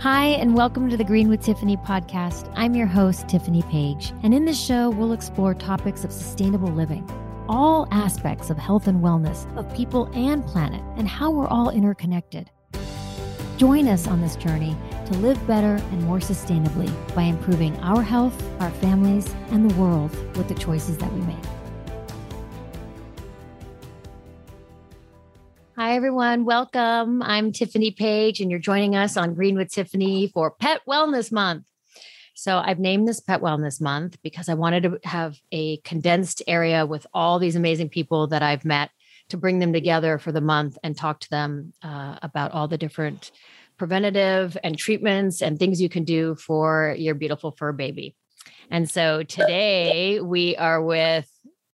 Hi, and welcome to the Green with Tiffany podcast. I'm your host, Tiffany Page, and in this show, we'll explore topics of sustainable living, all aspects of health and wellness of people and planet, and how we're all interconnected. Join us on this journey to live better and more sustainably by improving our health, our families, and the world with the choices that we make. Everyone. Welcome. I'm Tiffany Page, and you're joining us on Green with Tiffany for Pet Wellness Month. So, I've named this Pet Wellness Month because I wanted to have a condensed area with all these amazing people that I've met to bring them together for the month and talk to them uh, about all the different preventative and treatments and things you can do for your beautiful fur baby. And so today we are with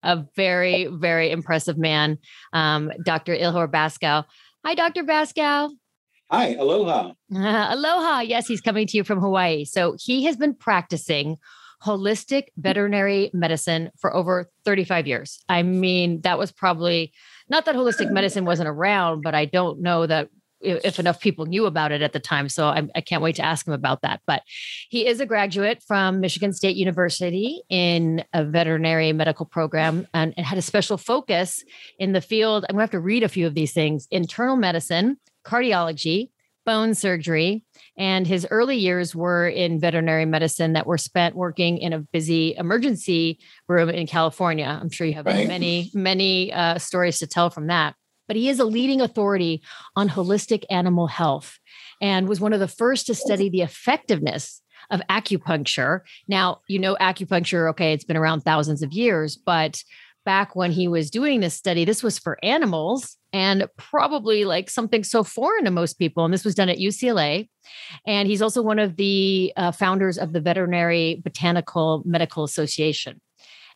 a very, very impressive man, um, Dr. Ihor Basko. Hi, Dr. Basko. Hi, aloha. Uh, aloha. Yes, he's coming to you from Hawaii. So he has been practicing holistic veterinary medicine for over 35 years. I mean, that was probably not that holistic medicine wasn't around, but I don't know that if enough people knew about it at the time. So I, I, can't wait to ask him about that. But he is a graduate from Michigan State University in a veterinary medical program and, and had a special focus in the field. I'm going to have to read a few of these things internal medicine, cardiology, bone surgery. And his early years were in veterinary medicine that were spent working in a busy emergency room in California. I'm sure you have right. many, many uh, stories to tell from that but he is a leading authority on holistic animal health and was one of the first to study the effectiveness of acupuncture. Now, you know, acupuncture, okay, it's been around thousands of years, but back when he was doing this study, this was for animals and probably like something so foreign to most people. And this was done at UCLA. And he's also one of the uh, founders of the Veterinary Botanical Medical Association.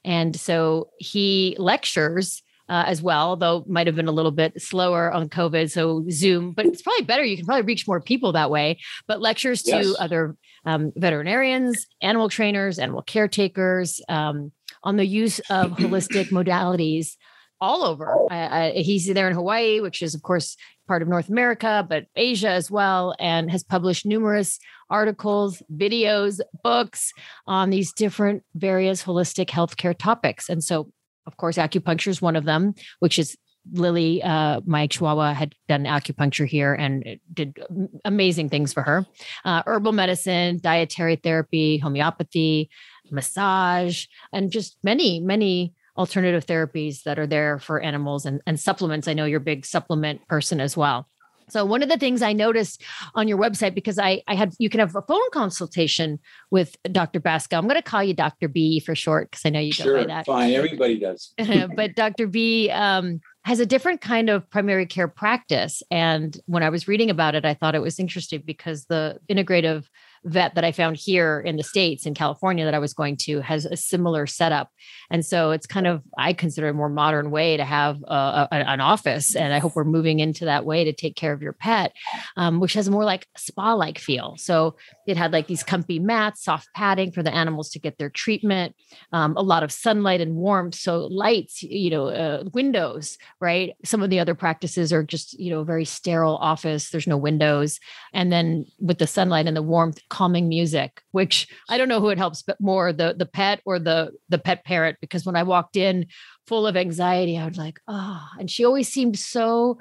And so he lectures uh, as well, though might have been a little bit slower on COVID. So Zoom, but it's probably better. You can probably reach more people that way. But lectures yes. to other um, veterinarians, animal trainers, animal caretakers um, on the use of holistic modalities all over. Uh, he's there in Hawaii, which is, of course, part of North America, but Asia as well, and has published numerous articles, videos, books on these different various holistic healthcare topics. And so of course, acupuncture is one of them, which is Lily, uh, my chihuahua, had done acupuncture here and did amazing things for her. Uh, herbal medicine, dietary therapy, homeopathy, massage, and just many, many alternative therapies that are there for animals and, and supplements. I know you're a big supplement person as well. So one of the things I noticed on your website, because I, I had you can have a phone consultation with Dr. Basko. I'm going to call you Dr. B for short because I know you sure, that. Fine, everybody does. but Dr. B um, has a different kind of primary care practice, and when I was reading about it, I thought it was interesting because the integrative vet that I found here in the States in California that I was going to has a similar setup. And so it's kind of, I consider a more modern way to have a, a, an office. And I hope we're moving into that way to take care of your pet, um, which has more like spa like feel. So it had like these comfy mats, soft padding for the animals to get their treatment, um, a lot of sunlight and warmth. So lights, you know, uh, windows, right? Some of the other practices are just, you know, very sterile office. There's no windows. And then with the sunlight and the warmth, calming music, which I don't know who it helps, but more the the pet or the the pet parrot. Because when I walked in full of anxiety, I was like, oh, and she always seemed so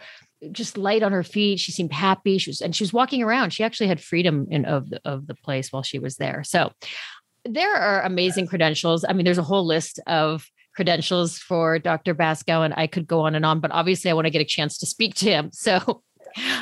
just light on her feet. She seemed happy. She was, and she was walking around. She actually had freedom in of the, of the place while she was there. So there are amazing credentials. I mean, there's a whole list of credentials for Dr. Basko, and I could go on and on, but obviously I want to get a chance to speak to him. So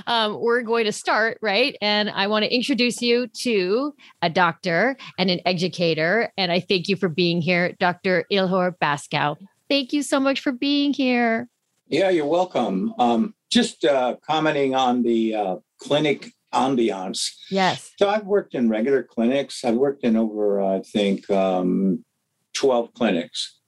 um, we're going to start, right? And I want to introduce you to a doctor and an educator. And I thank you for being here, Dr. Ihor Basko. Thank you so much for being here. Yeah, you're welcome. Um, just uh, commenting on the uh, clinic ambiance. Yes. So I've worked in regular clinics. I've worked in over, I think, um, 12 clinics,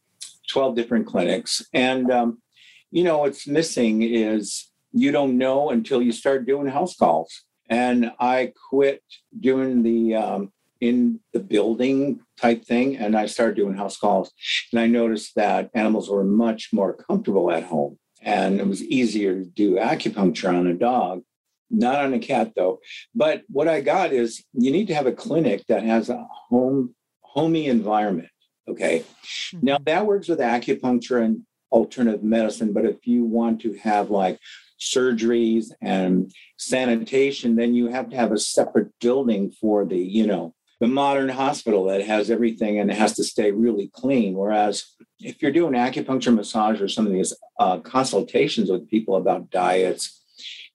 12 different clinics. And, um, you know, what's missing is you don't know until you start doing house calls. And I quit doing the um, in the building type thing and I started doing house calls. And I noticed that animals were much more comfortable at home and it was easier to do acupuncture on a dog Not on a cat though. But what I got is you need to have a clinic that has a home homey environment. Okay. Mm-hmm. Now that works with acupuncture and alternative medicine, but if you want to have like surgeries and sanitation, then you have to have a separate building for the, you know, the modern hospital that has everything and it has to stay really clean. Whereas if you're doing acupuncture massage or some of these uh, consultations with people about diets,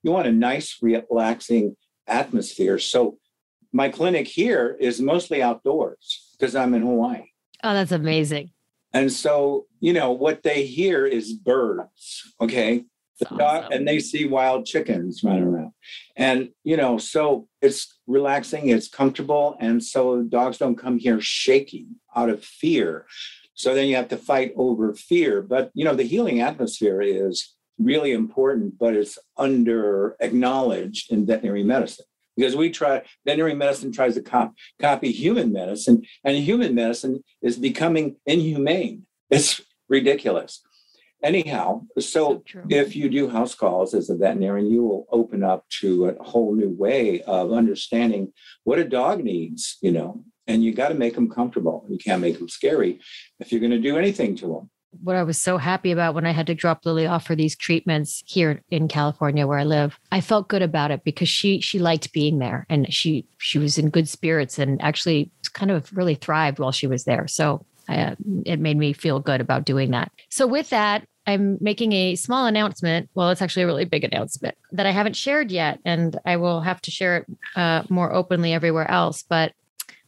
you want a nice, relaxing atmosphere. So my clinic here is mostly outdoors because I'm in Hawaii. Oh, that's amazing. And so, you know, what they hear is birds. Okay the dog, and they see wild chickens running around. And, you know, so it's relaxing, it's comfortable. And so dogs don't come here shaking out of fear. So then you have to fight over fear. But, you know, the healing atmosphere is really important, but it's under acknowledged in veterinary medicine because we try veterinary medicine tries to cop, copy human medicine and human medicine is becoming inhumane it's ridiculous anyhow, so, so if you do house calls as a veterinarian, you will open up to a whole new way of understanding what a dog needs, you know, and you got to make them comfortable. You can't make them scary if you're going to do anything to them. What I was so happy about when I had to drop Lily off for these treatments here in California where I live, I felt good about it because she she liked being there and she she was in good spirits and actually kind of really thrived while she was there. So uh, it made me feel good about doing that. So, with that, I'm making a small announcement. Well, it's actually a really big announcement that I haven't shared yet, and I will have to share it uh, more openly everywhere else. But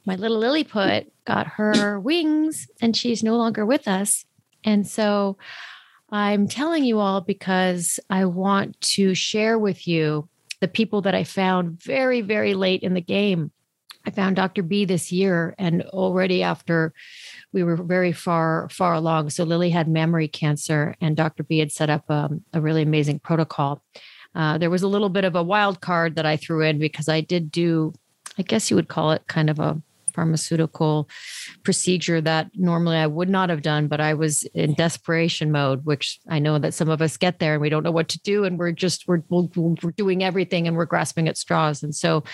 my little Lilliput got her wings, and she's no longer with us. And so I'm telling you all because I want to share with you the people that I found very, very late in the game. I found Dr. B this year, and already after we were very far far along. So Lily had mammary cancer, and Dr. B had set up um, a really amazing protocol. Uh, there was a little bit of a wild card that I threw in because I did do, I guess you would call it kind of a pharmaceutical procedure that normally I would not have done, but I was in desperation mode, which I know that some of us get there and we don't know what to do. And we're just, we're, we're doing everything and we're grasping at straws. And so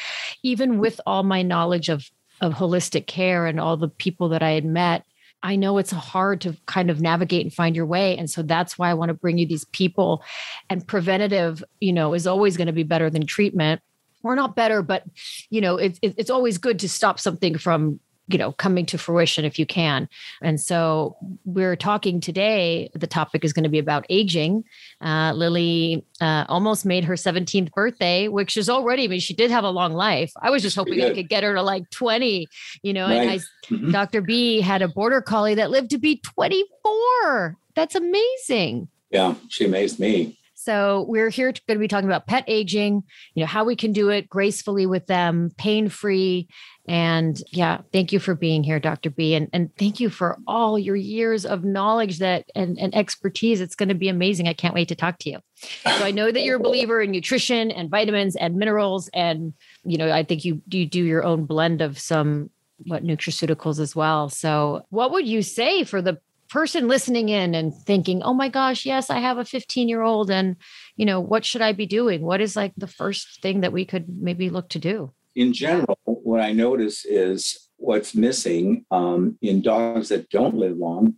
even with all my knowledge of, of holistic care and all the people that I had met, I know it's hard to kind of navigate and find your way. And so that's why I want to bring you these people. And preventative, you know, is always going to be better than treatment. Or not better, but you know, it's it's always good to stop something from you know coming to fruition if you can. And so we're talking today the topic is going to be about aging. Uh, lily uh, almost made her 17th birthday which is already i mean she did have a long life. I was just hoping i could get her to like 20 you know right. and I, mm-hmm. dr b had a border collie that lived to be 24 that's amazing. Yeah she amazed me so we're here going to be talking about pet aging, you know, how we can do it gracefully with them, pain free. And yeah, thank you for being here, Dr. B. And, and thank you for all your years of knowledge that and, and expertise. It's going to be amazing. I can't wait to talk to you. So I know that you're a believer in nutrition and vitamins and minerals. And, you know, I think you you do your own blend of some what nutraceuticals as well. So what would you say for the person listening in and thinking, oh my gosh, yes, I have a 15 year old and, you know, what should I be doing? What is like the first thing that we could maybe look to do? In general, what I notice is what's missing um, in dogs that don't live long,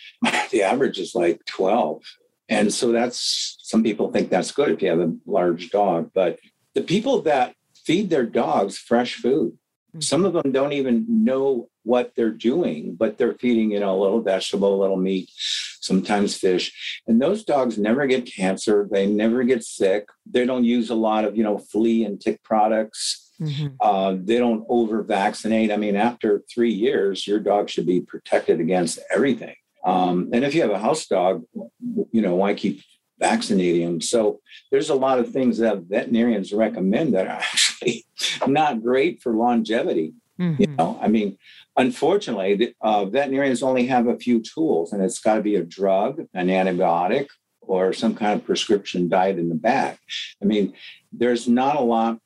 the average is like 12. And so that's some people think that's good if you have a large dog, but the people that feed their dogs fresh food, some of them don't even know what they're doing, but they're feeding, you know, a little vegetable, a little meat, sometimes fish. And those dogs never get cancer. They never get sick. They don't use a lot of, you know, flea and tick products. Mm-hmm. Uh, they don't over vaccinate. I mean, after three years, your dog should be protected against everything. Um, and if you have a house dog, you know, why keep vaccinating them? So there's a lot of things that veterinarians recommend that are actually not great for longevity. Mm-hmm. You know, I mean, unfortunately, the, uh, veterinarians only have a few tools, and it's got to be a drug, an antibiotic, or some kind of prescription diet in the back. I mean, there's not a lot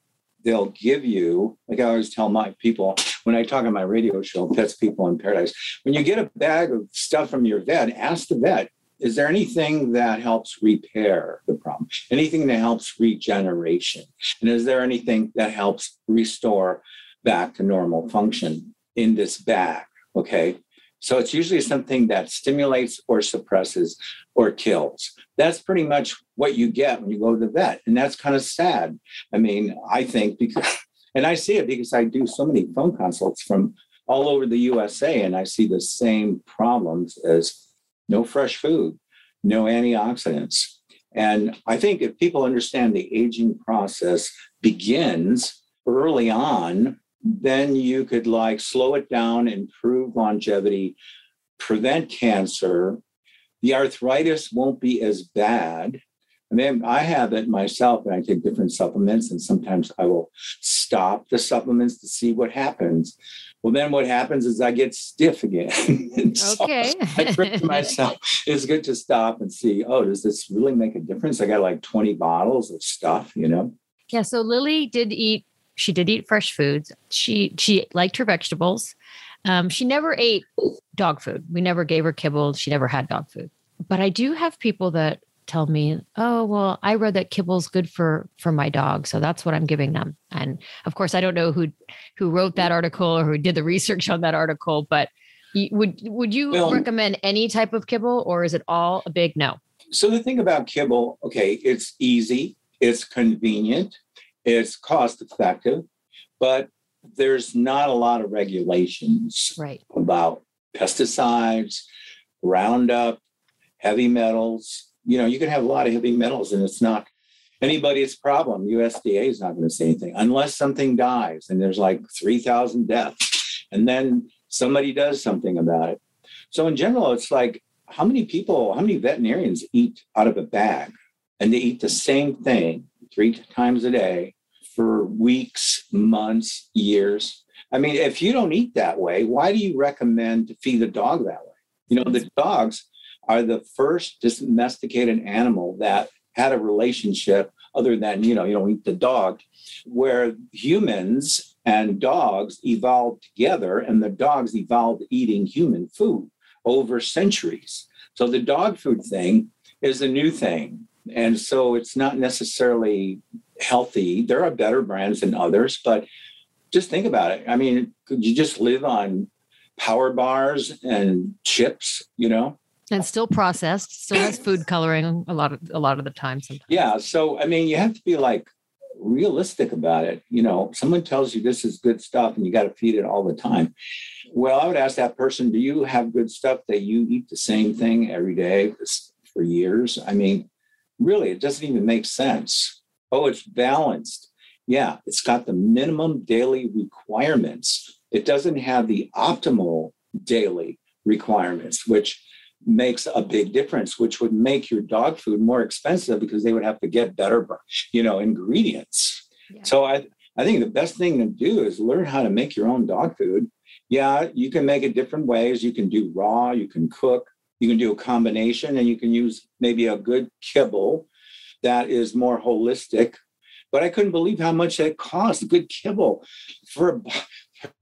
they'll give you. Like I always tell my people when I talk on my radio show, Pets People in Paradise, when you get a bag of stuff from your vet, ask the vet, is there anything that helps repair the problem? Anything that helps regeneration? And is there anything that helps restore back to normal function in this bag? Okay. So it's usually something that stimulates or suppresses or kills. That's pretty much what you get when you go to the vet. And that's kind of sad. I mean, I think because, and I see it because I do so many phone consults from all over the USA and I see the same problems as no fresh food, no antioxidants. And I think if people understand the aging process begins early on, then you could like slow it down, improve longevity, prevent cancer. The arthritis won't be as bad. I mean, I have it myself and I take different supplements, and sometimes I will stop the supplements to see what happens. Well, then what happens is I get stiff again. okay. I trick myself. It's good to stop and see, oh, does this really make a difference? I got like 20 bottles of stuff, you know? Yeah. So Lily did eat, she did eat fresh foods. She she liked her vegetables. Um, she never ate dog food. We never gave her kibble. She never had dog food. But I do have people that tell me, "Oh, well, I read that kibble's good for for my dog, so that's what I'm giving them." And of course, I don't know who who wrote that article or who did the research on that article, but would would you well, recommend any type of kibble, or is it all a big no? So the thing about kibble, okay, it's easy, it's convenient, it's cost effective, but there's not a lot of regulations right. about pesticides, Roundup, heavy metals, you know, you can have a lot of heavy metals and it's not anybody's problem. USDA is not going to say anything unless something dies and there's like 3,000 deaths. And then somebody does something about it. So, in general, it's like how many people, how many veterinarians eat out of a bag and they eat the same thing three times a day for weeks, months, years? I mean, if you don't eat that way, why do you recommend to feed the dog that way? You know, the dogs are the first domesticated animal that had a relationship other than, you know, you don't eat the dog, where humans and dogs evolved together and the dogs evolved eating human food over centuries. So the dog food thing is a new thing. And so it's not necessarily healthy. There are better brands than others, but just think about it. I mean, could you just live on power bars and chips, you know? and still processed still has food coloring a lot of a lot of the time sometimes yeah so i mean you have to be like realistic about it you know someone tells you this is good stuff and you got to feed it all the time well i would ask that person do you have good stuff that you eat the same thing every day for years i mean really it doesn't even make sense oh it's balanced yeah it's got the minimum daily requirements it doesn't have the optimal daily requirements which makes a big difference, which would make your dog food more expensive because they would have to get better, you know, ingredients. Yeah. So I, I think the best thing to do is learn how to make your own dog food. Yeah, you can make it different ways. You can do raw, you can cook, you can do a combination, and you can use maybe a good kibble that is more holistic. But I couldn't believe how much that cost. A good kibble for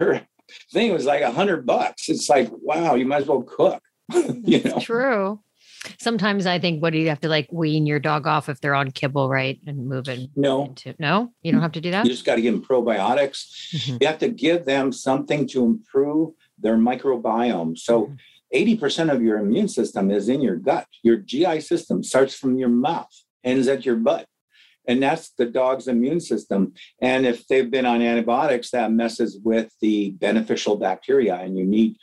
a, thing was like a hundred bucks. It's like, wow, you might as well cook. you know? True. Sometimes I think, what do you have to like wean your dog off if they're on kibble, right? And moving. No. Into, no, you don't have to do that. You just got to give them probiotics. Mm-hmm. You have to give them something to improve their microbiome. So, mm-hmm. 80% of your immune system is in your gut. Your GI system starts from your mouth, ends at your butt. And that's the dog's immune system. And if they've been on antibiotics, that messes with the beneficial bacteria, and you need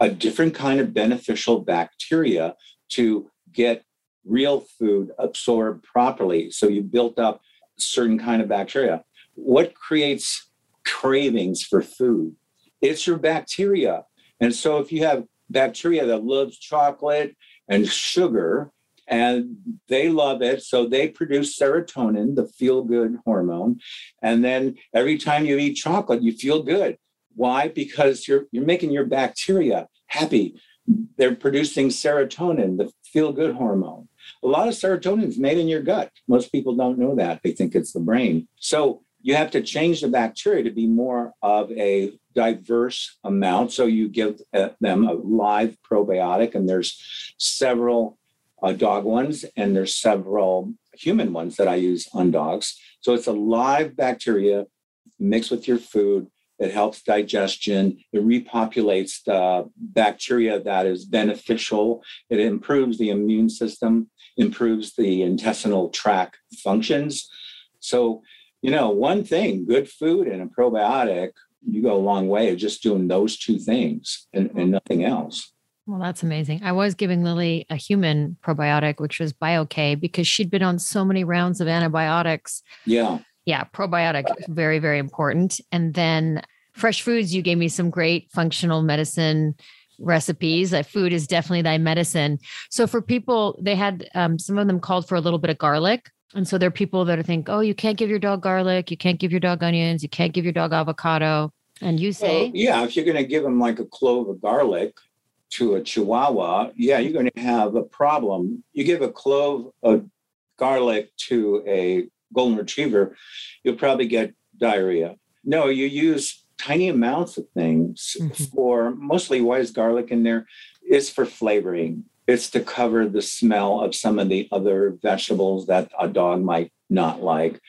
a different kind of beneficial bacteria to get real food absorbed properly. So you built up certain kind of bacteria. What creates cravings for food? It's your bacteria. And so if you have bacteria that loves chocolate and sugar, and they love it. So they produce serotonin, the feel good hormone. And then every time you eat chocolate, you feel good. Why? Because you're you're making your bacteria happy. They're producing serotonin, the feel good hormone. A lot of serotonin is made in your gut. Most people don't know that. They think it's the brain. So you have to change the bacteria to be more of a diverse amount. So you give uh, them a live probiotic, and there's several uh, dog ones, and there's several human ones that I use on dogs. So it's a live bacteria mixed with your food. It helps digestion. It repopulates the bacteria that is beneficial. It improves the immune system, improves the intestinal tract functions. So, you know, one thing good food and a probiotic, you go a long way of just doing those two things and, and nothing else. Well, that's amazing. I was giving Lily a human probiotic, which was BioK, because she'd been on so many rounds of antibiotics. Yeah. Yeah, probiotic, very, very important. And then fresh foods, you gave me some great functional medicine recipes. Uh, food is definitely thy medicine. So for people, they had um, some of them called for a little bit of garlic. And so there are people that are think, oh, you can't give your dog garlic, you can't give your dog onions, you can't give your dog avocado. And you say, well, yeah, if you're going to give them like a clove of garlic, to a chihuahua, yeah, you're going to have a problem. You give a clove of garlic to a golden retriever, you'll probably get diarrhea. No, you use tiny amounts of things mm-hmm. for mostly why is garlic in there? Is for flavoring. It's to cover the smell of some of the other vegetables that a dog might not like.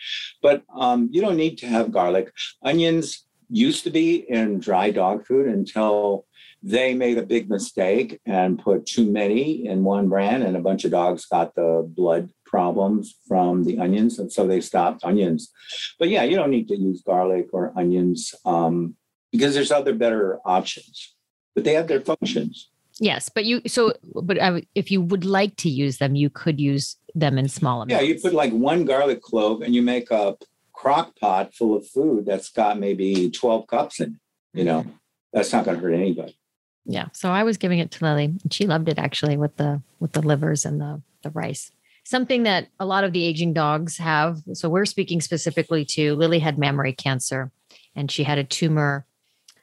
But um, you don't need to have garlic. Onions used to be in dry dog food until they made a big mistake and put too many in one brand, and a bunch of dogs got the blood problems from the onions, and so they stopped onions. But yeah, you don't need to use garlic or onions um, because there's other better options, but they have their functions. Yes, but you so but I, if you would like to use them, you could use them in small amounts. Yeah, you put like one garlic clove, and you make a crock pot full of food that's got maybe twelve cups in. It, you know, mm-hmm. that's not going to hurt anybody yeah. So i was giving it to lily and she loved it actually with the with the livers and the the rice. Something that a lot of the aging dogs have so we're speaking specifically to lily had mammary cancer and she had a tumor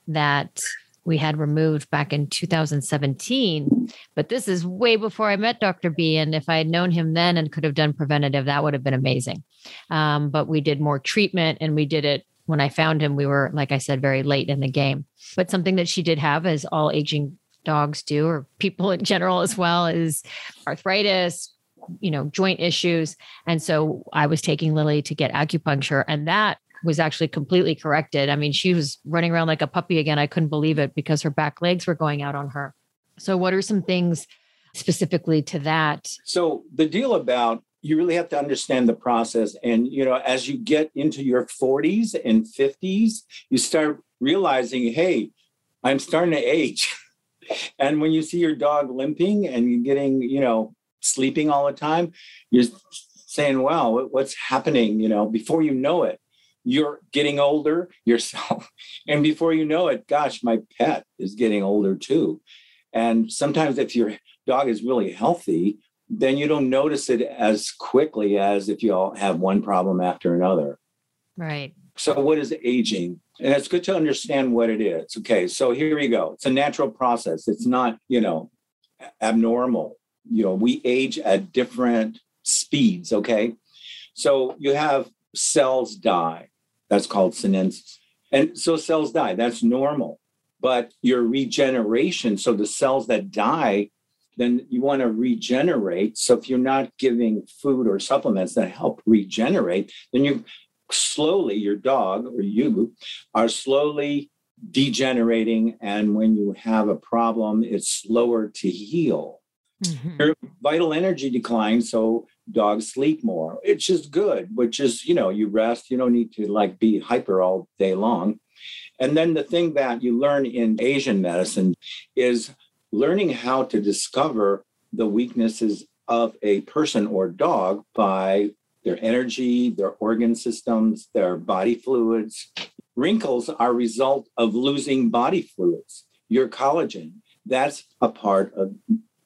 that we had removed back in 2017 but this is way before i met dr b and if i had known him then and could have done preventative that would have been amazing. Um, but we did more treatment and we did it when I found him, we were, like I said, very late in the game. But something that she did have, as all aging dogs do, or people in general as well, is arthritis, you know, joint issues. And so I was taking Lily to get acupuncture, and that was actually completely corrected. I mean, she was running around like a puppy again. I couldn't believe it because her back legs were going out on her. So, what are some things specifically to that? So, the deal about you really have to understand the process. And, you know, as you get into your 40s and 50s, you start realizing, hey, I'm starting to age. and when you see your dog limping and you're getting, you know, sleeping all the time, you're saying, wow, what's happening? You know, before you know it, you're getting older yourself. And before you know it, gosh, my pet is getting older too. And sometimes if your dog is really healthy, then you don't notice it as quickly as if you all have one problem after another. Right. So, what is aging? And it's good to understand what it is. Okay, so here we go. It's a natural process. It's not, you know, abnormal. You know, we age at different speeds. Okay, so you have cells die. That's called senescence. And so cells die. That's normal. But your regeneration, so the cells that die then you want to regenerate. So if you're not giving food or supplements that help regenerate, then you slowly, your dog or you are slowly degenerating. And when you have a problem, it's slower to heal. Mm-hmm. Your vital energy declines, so dogs sleep more. It's just good, which is, you know, you rest, you don't need to like be hyper all day long. And then the thing that you learn in Asian medicine is learning how to discover the weaknesses of a person or dog by their energy, their organ systems, their body fluids. Wrinkles are a result of losing body fluids, your collagen. That's a part of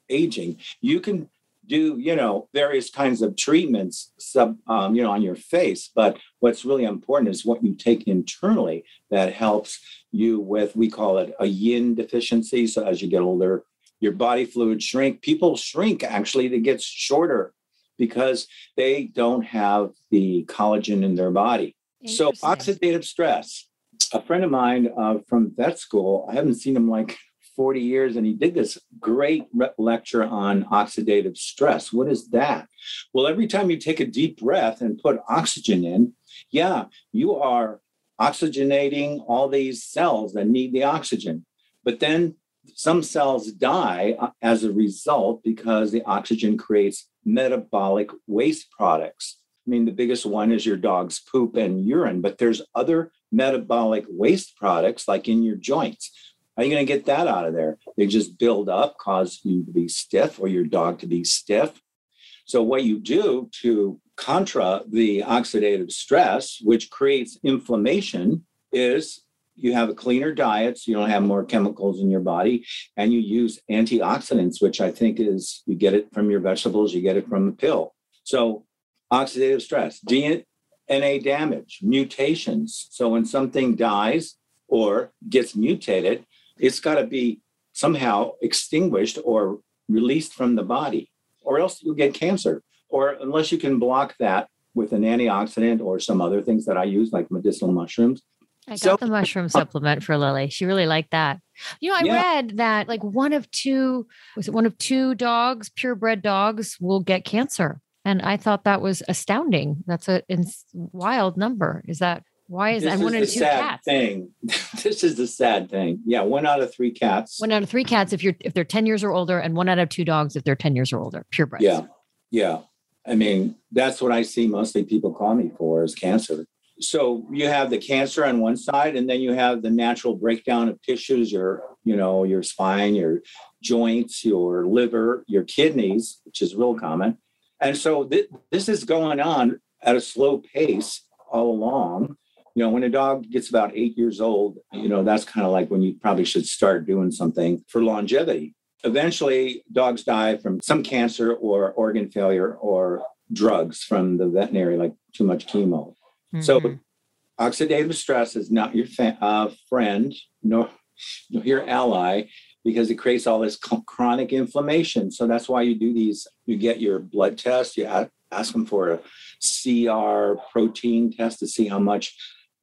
aging. You can do, you know, various kinds of treatments, sub, um, you know, on your face. But what's really important is what you take internally that helps you with, we call it a yin deficiency. So as you get older, your body fluids shrink. People shrink actually, they get shorter because they don't have the collagen in their body. So oxidative stress. A friend of mine uh, from vet school, I haven't seen him like 40 years and he did this great lecture on oxidative stress. What is that? Well, every time you take a deep breath and put oxygen in, yeah, you are oxygenating all these cells that need the oxygen. But then some cells die uh, as a result because the oxygen creates metabolic waste products. I mean, the biggest one is your dog's poop and urine, but there's other metabolic waste products like in your joints. How are you going to get that out of there? They just build up, cause you to be stiff or your dog to be stiff. So, what you do to contra the oxidative stress, which creates inflammation, is you have a cleaner diet so you don't have more chemicals in your body and you use antioxidants which i think is you get it from your vegetables you get it from a pill so oxidative stress dna damage mutations so when something dies or gets mutated it's got to be somehow extinguished or released from the body or else you'll get cancer or unless you can block that with an antioxidant or some other things that i use like medicinal mushrooms I got so, the mushroom supplement for Lily. She really liked that. You know, I yeah. read that like one of two was it one of two dogs, purebred dogs, will get cancer, and I thought that was astounding. That's a wild number. Is that why is this that one out of two sad cats? Thing. this is the sad thing. Yeah, one out of three cats. One out of three cats if you're if they're ten years or older, and one out of two dogs if they're ten years or older. Purebreds. Yeah, yeah. I mean, that's what I see mostly people call me for is cancer so you have the cancer on one side and then you have the natural breakdown of tissues your you know your spine your joints your liver your kidneys which is real common and so th- this is going on at a slow pace all along you know when a dog gets about eight years old you know that's kind of like when you probably should start doing something for longevity eventually dogs die from some cancer or organ failure or drugs from the veterinary like too much chemo Mm-hmm. So oxidative stress is not your fa- uh, friend, nor, nor your ally, because it creates all this chronic inflammation. So that's why you do these. You get your blood test. You ask them for a CR protein test to see how much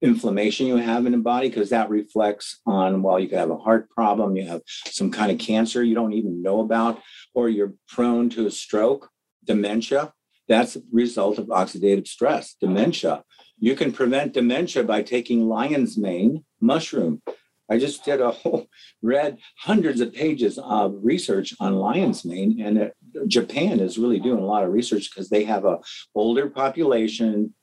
inflammation you have in the body because that reflects on well you could have a heart problem you have some kind of cancer you don't even know about or you're prone to a stroke dementia that's a result of oxidative stress dementia you can prevent dementia by taking lion's mane mushroom. I just did a whole, read hundreds of pages of research on lion's mane, and it, Japan is really doing a lot of research because they have a older population.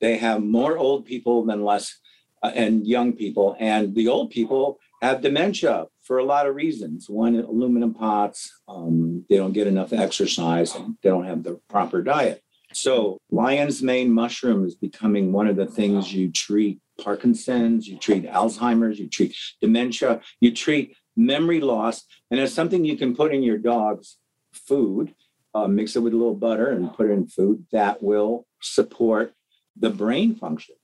They have more old people than less, uh, and young people, and the old people have dementia for a lot of reasons. One, aluminum pots. Um, they don't get enough exercise, and they don't have the proper diet. So, lion's mane mushroom is becoming one of the things you treat Parkinson's, you treat Alzheimer's, you treat dementia, you treat memory loss. And it's something you can put in your dog's food, uh, mix it with a little butter and put it in food that will support the brain function.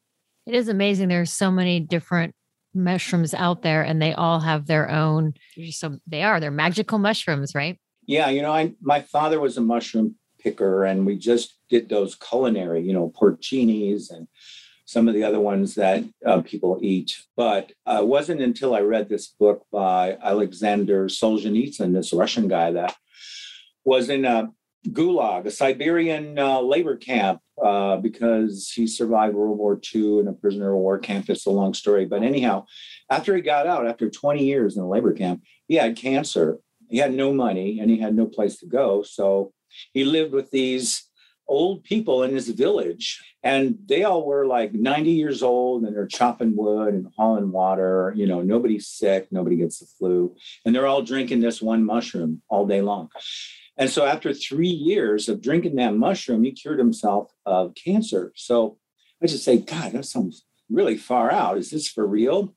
It is amazing. There's so many different mushrooms out there and they all have their own so they are they're magical mushrooms right yeah you know i my father was a mushroom picker and we just did those culinary, you know, porcinis and some of the other ones that uh, people eat. But uh, it wasn't until I read this book by Alexander Solzhenitsyn, this Russian guy that was in a gulag, a Siberian uh, labor camp, uh, because he survived World War II in a prisoner of war camp. It's a long story. But anyhow, after he got out, after 20 years in a labor camp, he had cancer. He had no money and he had no place to go. So he lived with these old people in his village and they all were like 90 years old and they're chopping wood and hauling water you know nobody's sick nobody gets the flu and they're all drinking this one mushroom all day long and so after three years of drinking that mushroom he cured himself of cancer. So i just say god that sounds really far out. Is this for real?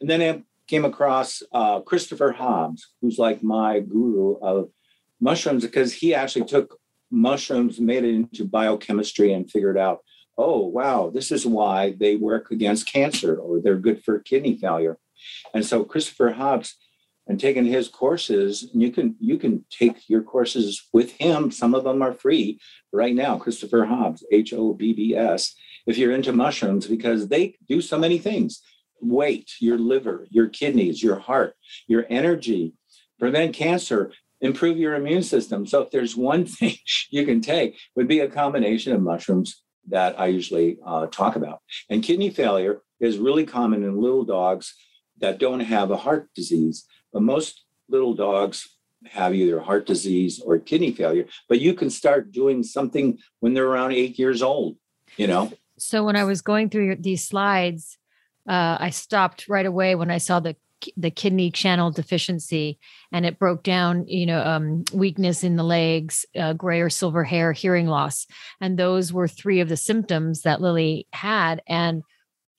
And then i came across uh, christopher hobbs who's like my guru of mushrooms because he actually took mushrooms, made it into biochemistry, and figured out, oh, wow, this is why they work against cancer or they're good for kidney failure. And so Christopher Hobbs and taking his courses, and you can you can take your courses with him. Some of them are free right now. Christopher Hobbs, H O B B S. If you're into mushrooms, because they do so many things. weight, your liver, your kidneys, your heart, your energy, prevent cancer, improve your immune system. So if there's one thing you can take, would be a combination of mushrooms that I usually uh, talk about. And kidney failure is really common in little dogs that don't have a heart disease. But most little dogs have either heart disease or kidney failure. But you can start doing something when they're around eight years old, you know? So when I was going through these slides, uh, I stopped right away when I saw the the kidney channel deficiency and it broke down you know um, weakness in the legs uh, gray or silver hair hearing loss and those were three of the symptoms that lily had and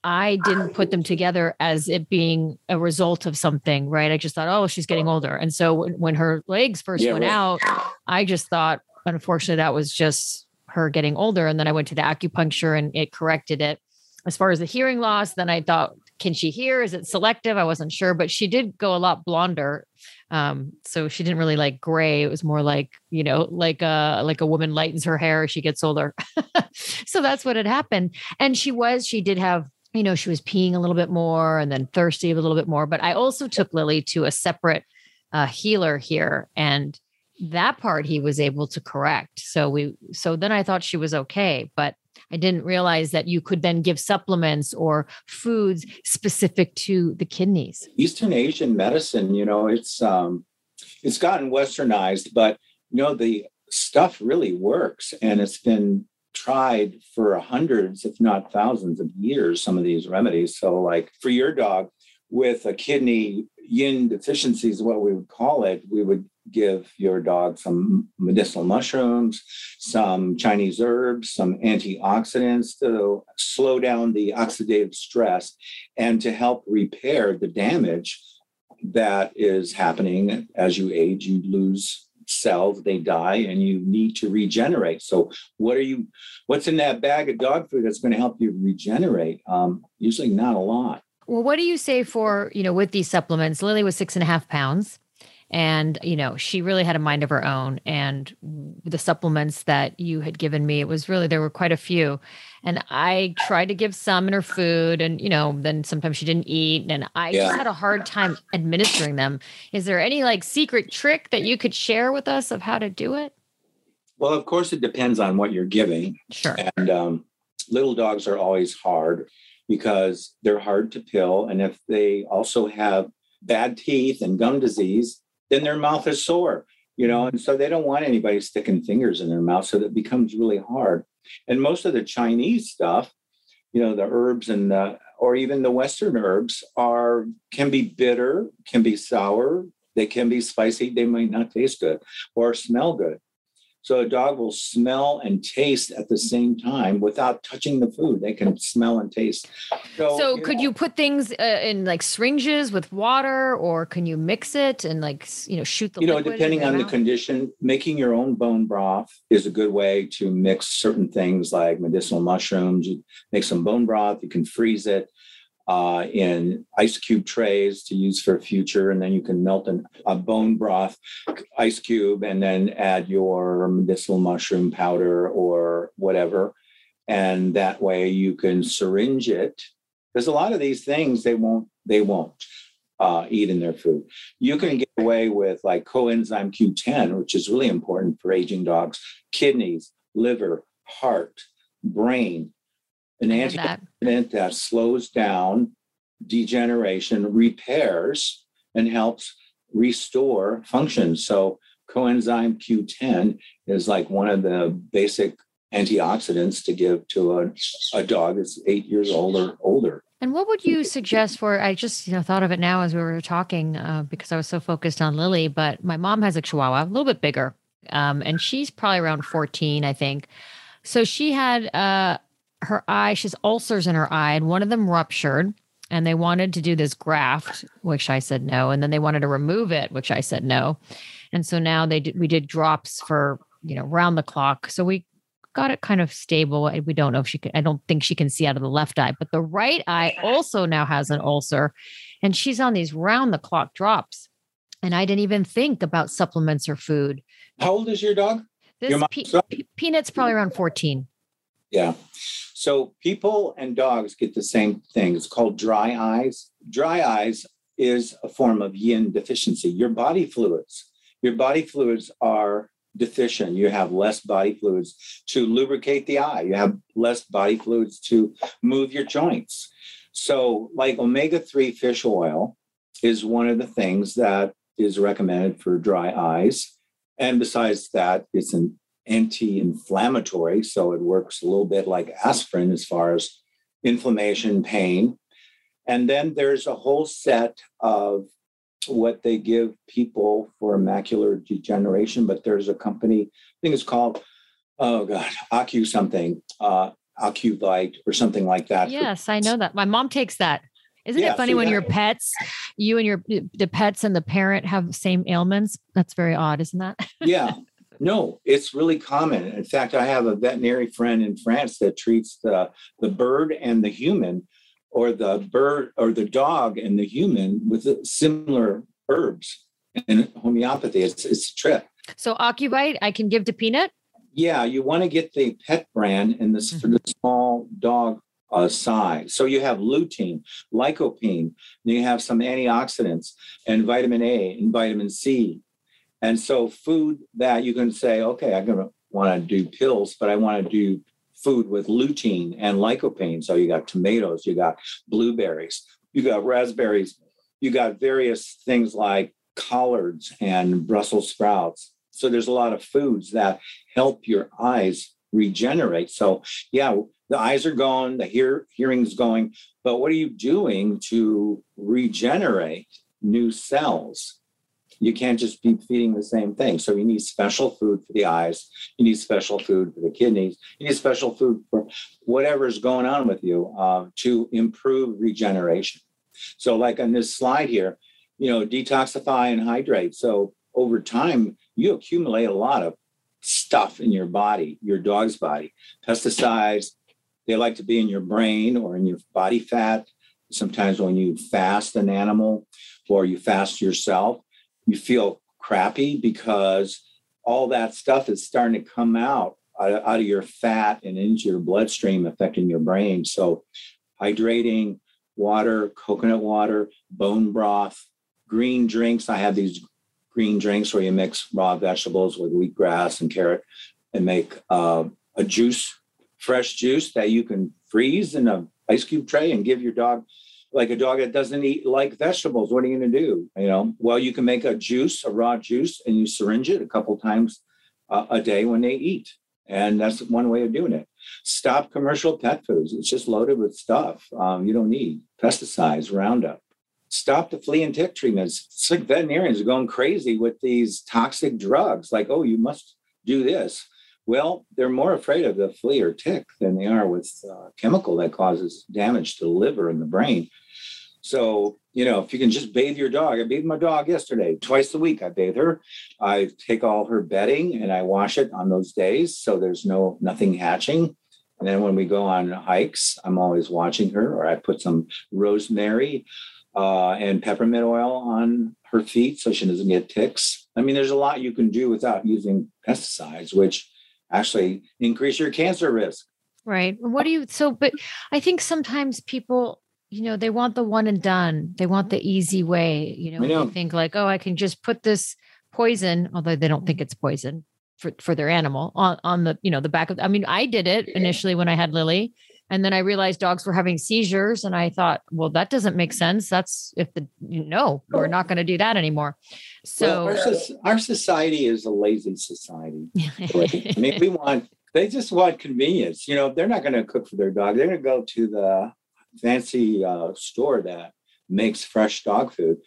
i didn't put them together as it being a result of something right i just thought oh she's getting older and so when, when her legs first yeah, went right. out i just thought unfortunately that was just her getting older and then i went to the acupuncture and it corrected it as far as the hearing loss, then I thought, can she hear? Is it selective? I wasn't sure, but she did go a lot blonder. Um, so she didn't really like gray. It was more like, you know, like a like a woman lightens her hair as she gets older. so that's what had happened. And she was, she did have you know, she was peeing a little bit more and then thirsty a little bit more. But I also took Lily to a separate uh, healer here, and that part he was able to correct. So we, so then I thought she was okay. But I didn't realize that you could then give supplements or foods specific to the kidneys. Eastern Asian medicine, you know, it's um it's gotten westernized, but you know the stuff really works and it's been tried for hundreds if not thousands of years some of these remedies so like for your dog with a kidney yin deficiency is what we would call it we would give your dog some medicinal mushrooms, some Chinese herbs, some antioxidants to slow down the oxidative stress and to help repair the damage that is happening as you age. You lose cells, they die, and you need to regenerate. So, what are you? What's in that bag of dog food that's going to help you regenerate? Um, usually, not a lot. Well, what do you say for you know with these supplements? Lily was six and a half pounds and you know she really had a mind of her own. And the supplements that you had given me it was really there were quite a few. And i tried to give some in her food and you know then sometimes she didn't eat. And i yeah. just had a hard time administering them. Is there any like secret trick that you could share with us of how to do it? Well of course it depends on what you're giving. Sure. And um, little dogs are always hard because they're hard to pill. And if they also have bad teeth and gum disease then their mouth is sore, you know, and so they don't want anybody sticking fingers in their mouth. So that becomes really hard. And most of the Chinese stuff, you know, the herbs and the, or even the Western herbs are can be bitter, can be sour, they can be spicy, they might not taste good or smell good. So a dog will smell and taste at the same time without touching the food. They can smell and taste. So, so you could know, you put things uh, in like syringes with water, or can you mix it and like you know shoot the? You know, depending on the condition, making your own bone broth is a good way to mix certain things like medicinal mushrooms. You make some bone broth. You can freeze it uh, in ice cube trays to use for future. And then you can melt an, a bone broth ice cube and then add your medicinal mushroom powder or whatever. And that way you can syringe it. There's a lot of these things they won't, they won't uh, eat in their food. You can get away with like coenzyme Q10, which is really important for aging dogs, kidneys, liver, heart, brain, an antioxidant that slows down degeneration, repairs, and helps restore function. So coenzyme Q10 is like one of the basic antioxidants to give to a, a dog that's eight years old or older. And what would you suggest for? I just you know thought of it now as we were talking uh, because I was so focused on Lily. But my mom has a Chihuahua, a little bit bigger, um, and she's probably around fourteen, I think. So she had uh, her eye, she has ulcers in her eye, and one of them ruptured. And they wanted to do this graft, which I said no. And then they wanted to remove it, which I said no. And so now they did, we did drops for, you know, round the clock. So we got it kind of stable. We don't know if she can, I don't think she can see out of the left eye, but the right eye also now has an ulcer. And she's on these round the clock drops. And I didn't even think about supplements or food. How old is your dog? This your Pe- Peanut's probably around 14. Yeah. So people and dogs get the same thing. It's called dry eyes. Dry eyes is a form of yin deficiency. Your body fluids, your body fluids are deficient. You have less body fluids to lubricate the eye. You have less body fluids to move your joints. So, like omega 3 fish oil is one of the things that is recommended for dry eyes. And besides that, it's an anti inflammatory. So, it works a little bit like aspirin as far as inflammation, pain. And then there's a whole set of what they give people for macular degeneration, but there's a company, I think it's called, oh God, Acu something, uh, Ocuvite or something like that. Yes, I know that. My mom takes that. Isn't yeah, it funny so when your pets, you and your the pets and the parent have same ailments? That's very odd, isn't that? yeah. No, it's really common. In fact, I have a veterinary friend in France that treats the the bird and the human or the bird or the dog and the human with similar herbs and homeopathy. It's, it's a trip. So Ocuvite, I can give to Peanut? Yeah, you want to get the pet brand and this mm-hmm. for the small dog uh, size. So you have lutein, lycopene, then you have some antioxidants and vitamin A and vitamin C. And so food that you can say, okay, I'm going to want to do pills, but I want to do food with lutein and lycopene. So you got tomatoes, you got blueberries, you got raspberries, you got various things like collards and Brussels sprouts. So there's a lot of foods that help your eyes regenerate. So yeah, the eyes are gone, the hear, hearing's going, but what are you doing to regenerate new cells? You can't just be feeding the same thing. So you need special food for the eyes. You need special food for the kidneys. You need special food for whatever's going on with you uh, to improve regeneration. So, like on this slide here, you know, detoxify and hydrate. So over time, you accumulate a lot of stuff in your body, your dog's body, pesticides. They like to be in your brain or in your body fat. Sometimes when you fast an animal or you fast yourself, you feel crappy because all that stuff is starting to come out out of your fat and into your bloodstream, affecting your brain. So, hydrating, water, coconut water, bone broth, green drinks. I have these green drinks where you mix raw vegetables with wheatgrass and carrot and make uh, a juice, fresh juice that you can freeze in a ice cube tray and give your dog like a dog that doesn't eat like vegetables, what are you going to do? You know, well, you can make a juice, a raw juice, and you syringe it a couple times uh, a day when they eat. And that's one way of doing it. Stop commercial pet foods. It's just loaded with stuff um, you don't need pesticides, Roundup. Stop the flea and tick treatments. Sick veterinarians are going crazy with these toxic drugs, like, oh, you must do this. Well, they're more afraid of the flea or tick than they are with uh, chemical that causes damage to the liver and the brain. So, you know, if you can just bathe your dog, I bathed my dog yesterday, twice a week. I bathe her. I take all her bedding and I wash it on those days. So there's no nothing hatching. And then when we go on hikes, I'm always watching her, or I put some rosemary uh, and peppermint oil on her feet so she doesn't get ticks. I mean, there's a lot you can do without using pesticides, which actually increase your cancer risk. Right. What do you so but I think sometimes people, you know, they want the one and done. They want the easy way, you know, know. they think like, oh, I can just put this poison, although they don't think it's poison for, for their animal on, on the, you know, the back of I mean, I did it initially when I had Lily. And then I realized dogs were having seizures, and I thought, well, that doesn't make sense. That's if the no, we're not going to do that anymore. So well, our, our, society is a lazy society. I mean, we want they just want convenience. You know, they're not going to cook for their dog. They're going to go to the fancy uh, store that makes fresh dog food,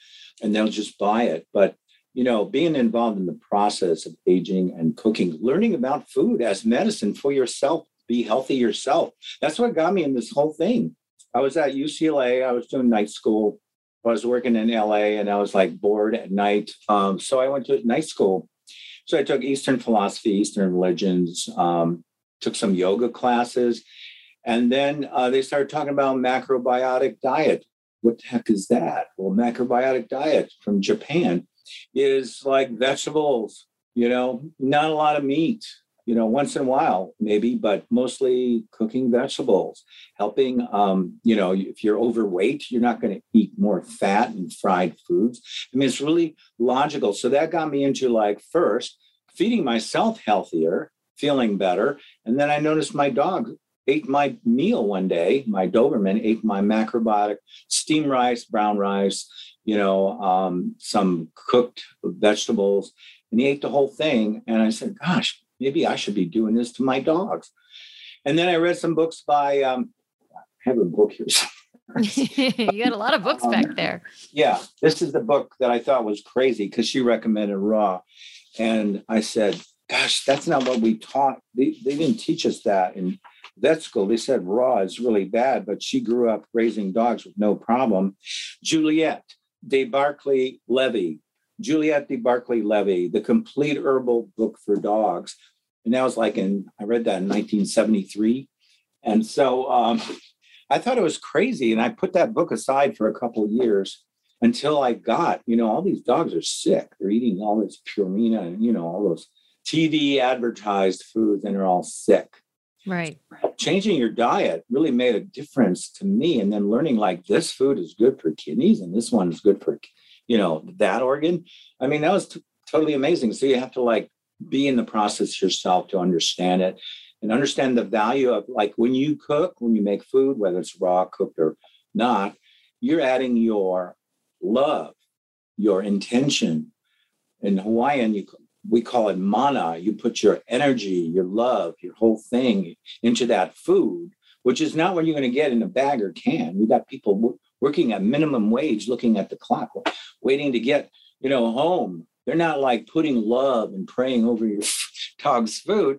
and they'll just buy it. But you know, being involved in the process of aging and cooking, learning about food as medicine for yourself be healthy yourself. That's what got me in this whole thing. I was at UCLA, I was doing night school. I was working in LA and I was like bored at night. Um, so I went to night school. So I took Eastern philosophy, Eastern religions, um, took some yoga classes. And then uh, they started talking about macrobiotic diet. What the heck is that? Well, macrobiotic diet from Japan is like vegetables, you know, not a lot of meat, you know, once in a while, maybe, but mostly cooking vegetables, helping, um, you know, if you're overweight, you're not going to eat more fat and fried foods. I mean, it's really logical. So that got me into like first feeding myself healthier, feeling better. And then I noticed my dog ate my meal one day. My Doberman ate my macrobiotic steamed rice, brown rice, you know, um, some cooked vegetables, and he ate the whole thing. And I said, gosh, maybe I should be doing this to my dogs. And then I read some books by, um, I have a book here. you had a lot of books um, back there. Yeah, this is the book that I thought was crazy because she recommended Raw. And I said, gosh, that's not what we taught. They, they didn't teach us that in vet school. They said Raw is really bad, but she grew up raising dogs with no problem. Juliette de Baïracli Levy Juliette de Baïracli Levy, The Complete Herbal Book for Dogs. And that was like in, I read that in 1973. And so um, I thought it was crazy. And I put that book aside for a couple of years until I got, you know, all these dogs are sick. They're eating all this Purina and, you know, all those TV advertised foods and they're all sick. Right. Changing your diet really made a difference to me. And then learning like this food is good for kidneys and this one is good for you know, that organ. I mean, that was t- totally amazing. So you have to like be in the process yourself to understand it and understand the value of like when you cook, when you make food, whether it's raw, cooked, or not, you're adding your love, your intention. In Hawaiian, you we call it mana. You put your energy, your love, your whole thing into that food, which is not what you're going to get in a bag or can. We got people working at minimum wage, looking at the clock, waiting to get, you know, home. They're not like putting love and praying over your dog's food.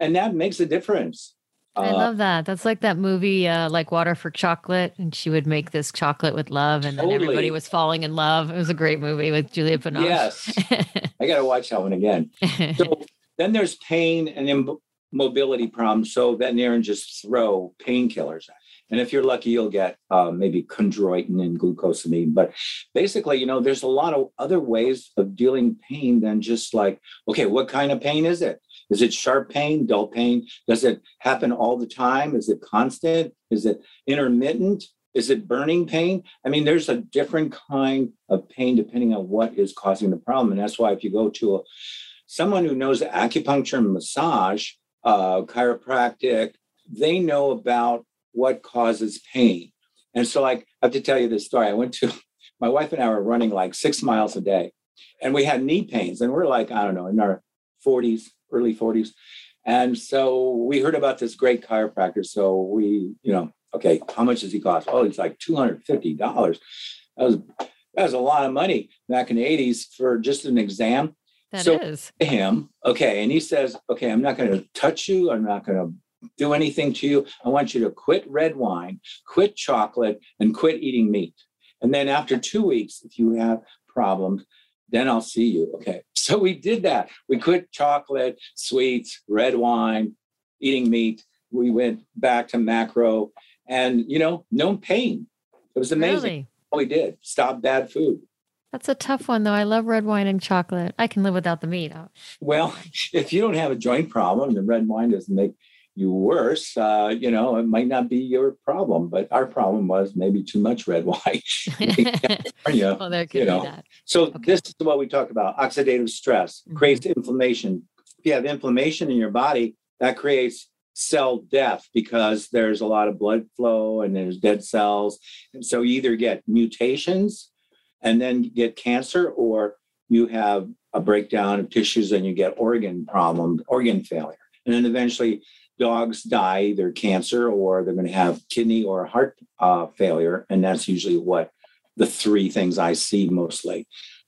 And that makes a difference. I uh, love that. That's like that movie, uh, like Water for Chocolate, and she would make this chocolate with love, and totally. then everybody was falling in love. It was a great movie with Julia Binoche. Yes, I got to watch that one again. So then there's pain and immobility problems. So veterinarians just throw painkillers at and if you're lucky, you'll get uh, maybe chondroitin and glucosamine. But basically, you know, there's a lot of other ways of dealing pain than just like, okay, what kind of pain is it? Is it sharp pain, dull pain? Does it happen all the time? Is it constant? Is it intermittent? Is it burning pain? I mean, there's a different kind of pain depending on what is causing the problem. And that's why if you go to a, someone who knows acupuncture and massage, uh, chiropractic, they know about what causes pain. And so, like, I have to tell you this story. I went to my wife and I were running like six miles a day, and we had knee pains, and we're like, I don't know, in our 40s, early 40s. And so we heard about this great chiropractor. So we, you know, okay, how much does he cost? Oh, it's like $250. That was that was a lot of money back in the 80s for just an exam. That so is. him, okay, and he says, okay, I'm not going to touch you. I'm not going to do anything to you. I want you to quit red wine, quit chocolate, and quit eating meat. And then after two weeks, if you have problems, then I'll see you. Okay. So we did that. We quit chocolate, sweets, red wine, eating meat. We went back to macro and, you know, no pain. It was amazing. Really? we did. Stop bad food. That's a tough one, though. I love red wine and chocolate. I can live without the meat. Well, if you don't have a joint problem, the red wine doesn't make you worse, uh, you know, it might not be your problem, but our problem was maybe too much red wine. well, there could you know. be that. So okay. this is what we talk about. Oxidative stress mm-hmm. creates inflammation. If you have inflammation in your body, that creates cell death because there's a lot of blood flow and there's dead cells. And so you either get mutations and then get cancer or you have a breakdown of tissues and you get organ problem, organ failure. And then eventually dogs die either cancer or they're going to have kidney or heart uh, failure. And that's usually what the three things I see mostly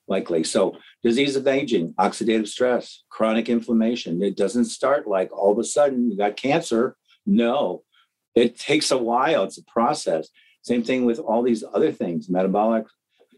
likely. So, disease of aging, oxidative stress, chronic inflammation. It doesn't start like all of a sudden you got cancer. No, it takes a while. It's a process. Same thing with all these other things metabolic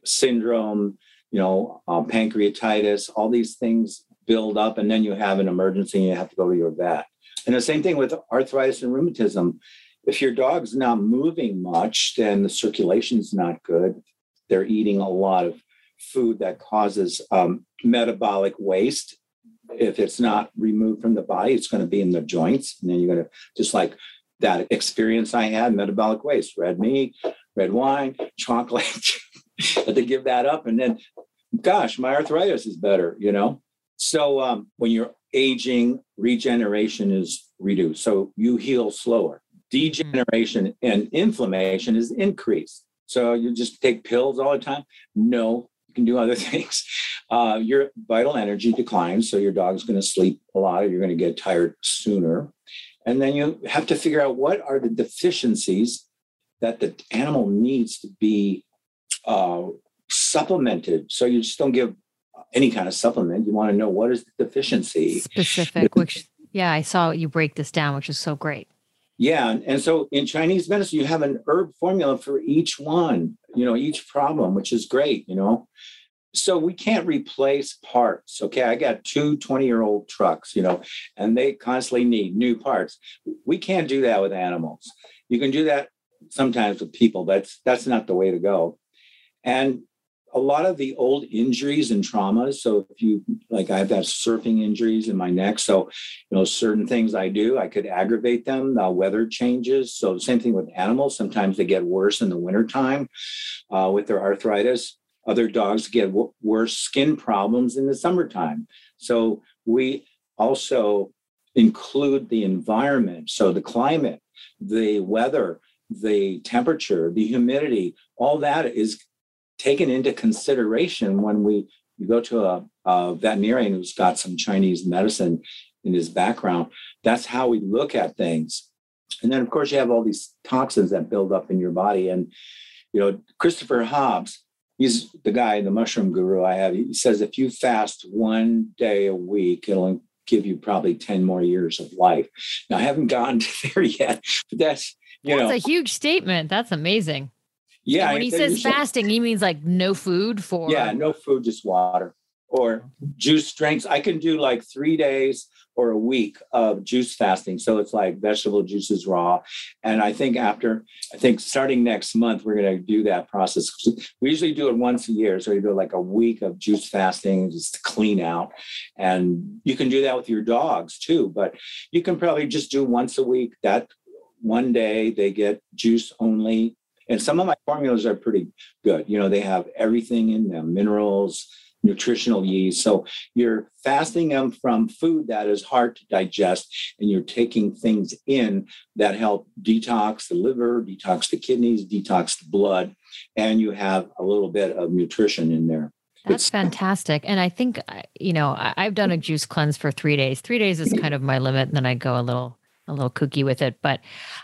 syndrome, you know, uh, pancreatitis, all these things build up, and then you have an emergency and you have to go to your vet. And the same thing with arthritis and rheumatism. If your dog's not moving much, then the circulation's not good. They're eating a lot of food that causes um, metabolic waste. if it's not removed from the body, it's going to be in the joints. And then you're going to just like that experience I had, metabolic waste, red meat, red wine, chocolate. had to give that up. And then, gosh, my arthritis is better, you know? So um, when you're aging, regeneration is reduced. So you heal slower. Degeneration and inflammation is increased. So you just take pills all the time? No, you can do other things. Uh, your vital energy declines. So your dog's going to sleep a lot you're going to get tired sooner. And then you have to figure out what are the deficiencies that the animal needs to be uh, supplemented. So you just don't give any kind of supplement. You want to know what is the deficiency. Specific, which, yeah, I saw you break this down, which is so great. Yeah. And so in Chinese medicine, you have an herb formula for each one, you know, each problem, which is great, you know. So we can't replace parts. Okay. I got two 20 year old trucks, you know, and they constantly need new parts. We can't do that with animals. You can do that sometimes with people. That's that's not the way to go. And a lot of the old injuries and traumas. So if you like, I have that surfing injuries in my neck. So, you know, certain things I do, I could aggravate them. The weather changes. So same thing with animals. Sometimes they get worse in the wintertime uh, with their arthritis. Other dogs get w- worse skin problems in the summertime. So we also include the environment. So the climate, the weather, the temperature, the humidity, all that is taken into consideration when we you go to a, a veterinarian who's got some Chinese medicine in his background. That's how we look at things. And then, of course, you have all these toxins that build up in your body. And, you know, Christopher Hobbs, he's the guy, the mushroom guru I have. He says if you fast one day a week, it'll give you probably 10 more years of life. Now, I haven't gotten to there yet, but that's, you that's know. That's a huge statement. That's amazing. Yeah. And when he says fasting, he means like no food for. Yeah, no food, just water or juice drinks. I can do like three days or a week of juice fasting. So it's like vegetable juices raw. And I think after, I think starting next month, we're going to do that process. We usually do it once a year. So you do like a week of juice fasting just to clean out. And you can do that with your dogs too, but you can probably just do once a week. That one day they get juice only and some of my formulas are pretty good. You know, they have everything in them minerals, nutritional yeast. So you're fasting them from food that is hard to digest, and you're taking things in that help detox the liver, detox the kidneys, detox the blood, and you have a little bit of nutrition in there. That's fantastic. And I think, uh, you know, I've done a juice cleanse for three days. Three days is kind of my limit. And then I go a little a little kooky with it. But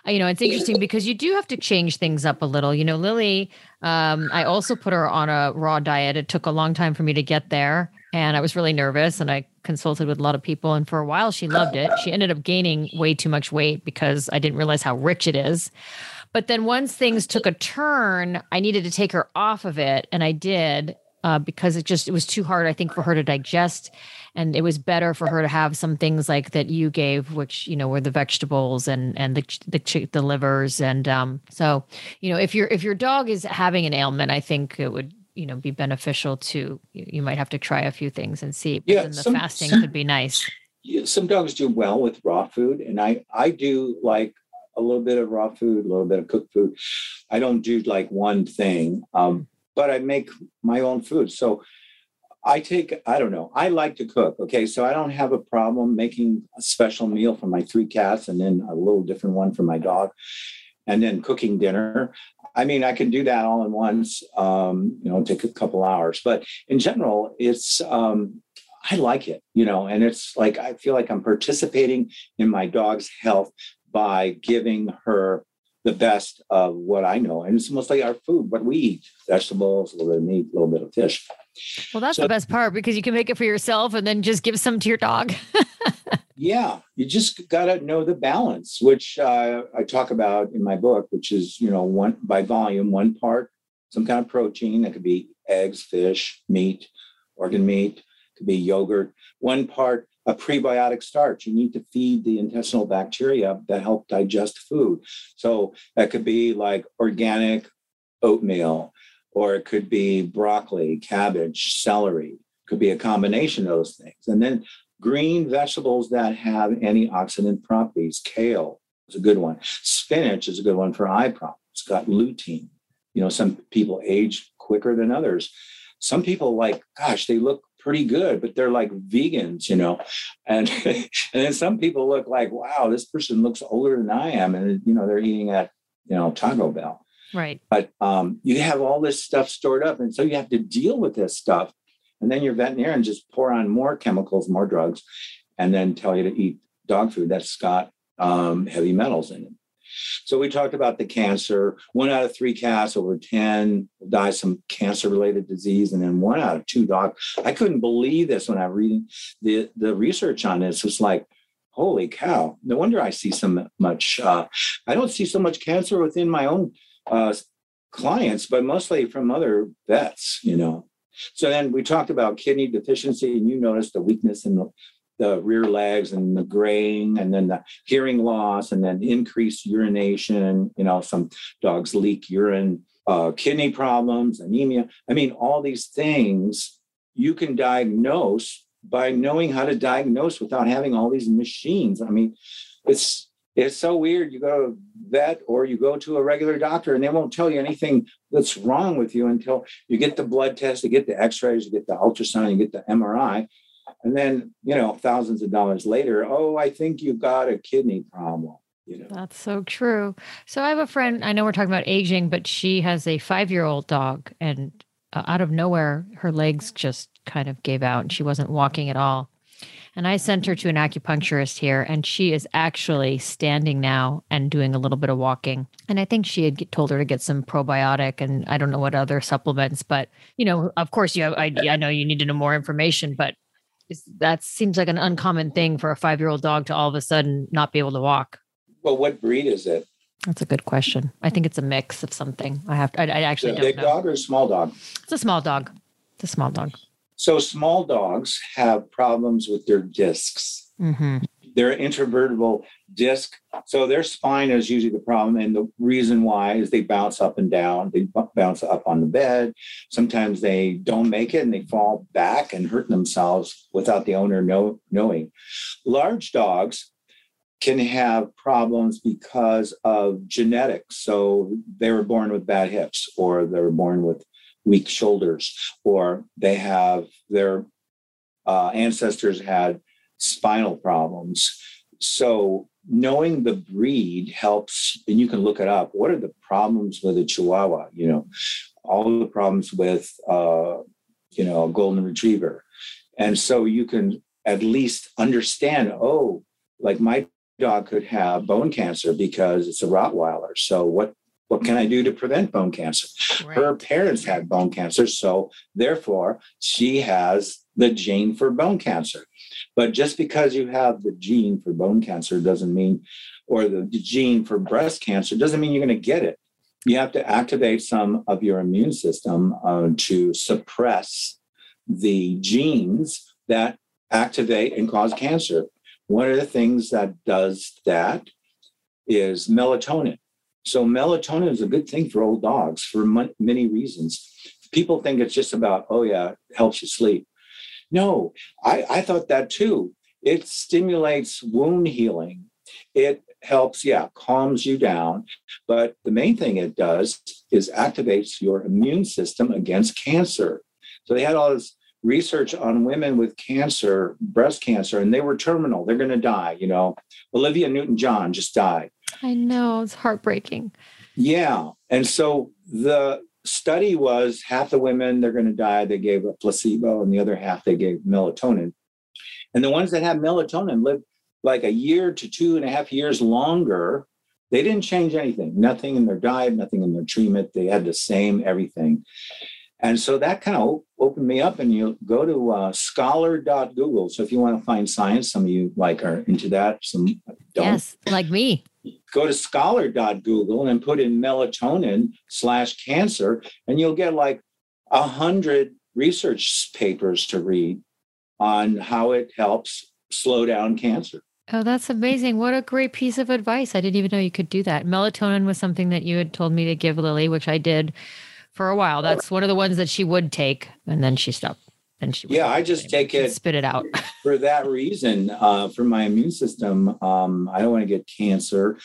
uh, you know, it's interesting because you do have to change things up a little. You know, Lily, um, I also put her on a raw diet. It took a long time for me to get there, and I was really nervous. And I consulted with a lot of people, and for a while, she loved it. She ended up gaining way too much weight because I didn't realize how rich it is. But then once things took a turn, I needed to take her off of it, and I did uh, because it just it was too hard, I think, for her to digest. And it was better for her to have some things like that you gave which you know were the vegetables and and the the, the livers. And um so you know if your if your dog is having an ailment i think it would you know be beneficial to you, might have to try a few things and see yeah, then the some, fasting some, could be nice. Some dogs do well with raw food and i i do like a little bit of raw food a little bit of cooked food. I don't do like one thing um, but i make my own food so I take, I don't know, I like to cook. Okay. So I don't have a problem making a special meal for my three cats and then a little different one for my dog and then cooking dinner. I mean, I can do that all in once, um, you know, take a couple hours. But in general, it's, um, I like it, you know, and it's like I feel like I'm participating in my dog's health by giving her the best of what I know. And it's mostly our food, what we eat vegetables, a little bit of meat, a little bit of fish. Well, that's so, the best part because you can make it for yourself and then just give some to your dog. yeah, you just got to know the balance, which uh, I talk about in my book, which is, you know, one by volume, one part, some kind of protein that could be eggs, fish, meat, organ meat, could be yogurt, one part a prebiotic starch. You need to feed the intestinal bacteria that help digest food. So that could be like organic oatmeal, or it could be broccoli, cabbage, celery. Could be a combination of those things. And then Green vegetables that have antioxidant properties. Kale is a good one. Spinach is a good one for eye problems. It's got lutein. You know, some people age quicker than others. Some people like, gosh, they look pretty good, but they're like vegans, you know. And and then some people look like, wow, this person looks older than I am, and you know they're eating at you know Taco Bell. Right. But um, you have all this stuff stored up, and so you have to deal with this stuff. And then your veterinarian just pour on more chemicals, more drugs, and then tell you to eat dog food that's got um, heavy metals in it. So we talked about the cancer. One out of three cats over 10 die some cancer related disease. And then one out of two dogs. I couldn't believe this when I read the, the research on this. It's like, holy cow. No wonder I see so much. Uh, I don't see so much cancer within my own uh, clients, but mostly from other vets, you know. So then we talked about kidney deficiency, and you noticed the weakness in the the rear legs and the graying and then the hearing loss and then increased urination you know some dogs leak urine uh, kidney problems anemia. I mean all these things you can diagnose by knowing how to diagnose without having all these machines. I mean it's it's so weird. You go to vet or you go to a regular doctor and they won't tell you anything that's wrong with you until you get the blood test you get the x-rays you get the ultrasound you get the mri and then, you know, thousands of dollars later, oh, I think you've got a kidney problem. You know. That's so true. So I have a friend, I know we're talking about aging, but she has a five year old dog, and uh, out of nowhere, her legs just kind of gave out and she wasn't walking at all. And I sent her to an acupuncturist here, and she is actually standing now and doing a little bit of walking. And I think she had told her to get some probiotic and I don't know what other supplements, but you know, of course, you have. I, I know you need to know more information, but that seems like an uncommon thing for a five year old dog to all of a sudden not be able to walk. Well, what breed is it? That's a good question. I think it's a mix of something. I have. To, I, I actually big know. dog or small dog? It's a small dog. It's a small dog. So small dogs have problems with their discs. Mm-hmm. They're intervertebral disc. So their spine is usually the problem. And the reason why is they bounce up and down. They bounce up on the bed. Sometimes they don't make it and they fall back and hurt themselves without the owner know, knowing. Large dogs can have problems because of genetics. So they were born with bad hips or they were born with weak shoulders or they have their uh, ancestors had spinal problems. So knowing the breed helps, and you can look it up. What are the problems with a Chihuahua? You know, all the problems with, uh, you know, a golden retriever, and so you can at least understand. Oh, like my dog could have bone cancer because it's a Rottweiler. So what what can I do to prevent bone cancer? Right. Her parents had bone cancer, so therefore she has the gene for bone cancer. But just because you have the gene for bone cancer doesn't mean, or the gene for breast cancer doesn't mean you're going to get it. You have to activate some of your immune system uh, to suppress the genes that activate and cause cancer. One of the things that does that is melatonin. So, melatonin is a good thing for old dogs for many reasons. People think it's just about, oh, yeah, it helps you sleep. No, I, I thought that too. It stimulates wound healing. It helps, yeah, calms you down. But the main thing it does is activates your immune system against cancer. So they had all this research on women with cancer, breast cancer, and they were terminal. They're going to die. You know, Olivia Newton John just died. I know. It's heartbreaking. Yeah. And so the study was half the women they're going to die they gave a placebo and the other half they gave melatonin. And the ones that had melatonin lived like a year to two and a half years longer. They didn't change anything nothing in their diet nothing in their treatment they had the same everything. And so that kind of opened me up and you go to uh, scholar.google so if you want to find science some of you like are into that some don't. Yes like me go to scholar.google and put in melatonin slash cancer, and you'll get like a hundred research papers to read on how it helps slow down cancer. Oh, that's amazing. What a great piece of advice. I didn't even know you could do that. Melatonin was something that you had told me to give Lily, which I did for a while. That's one of the ones that she would take, and then she stopped. And she yeah i just take it spit it out. for that reason uh, for my immune system um, i don't want to get cancer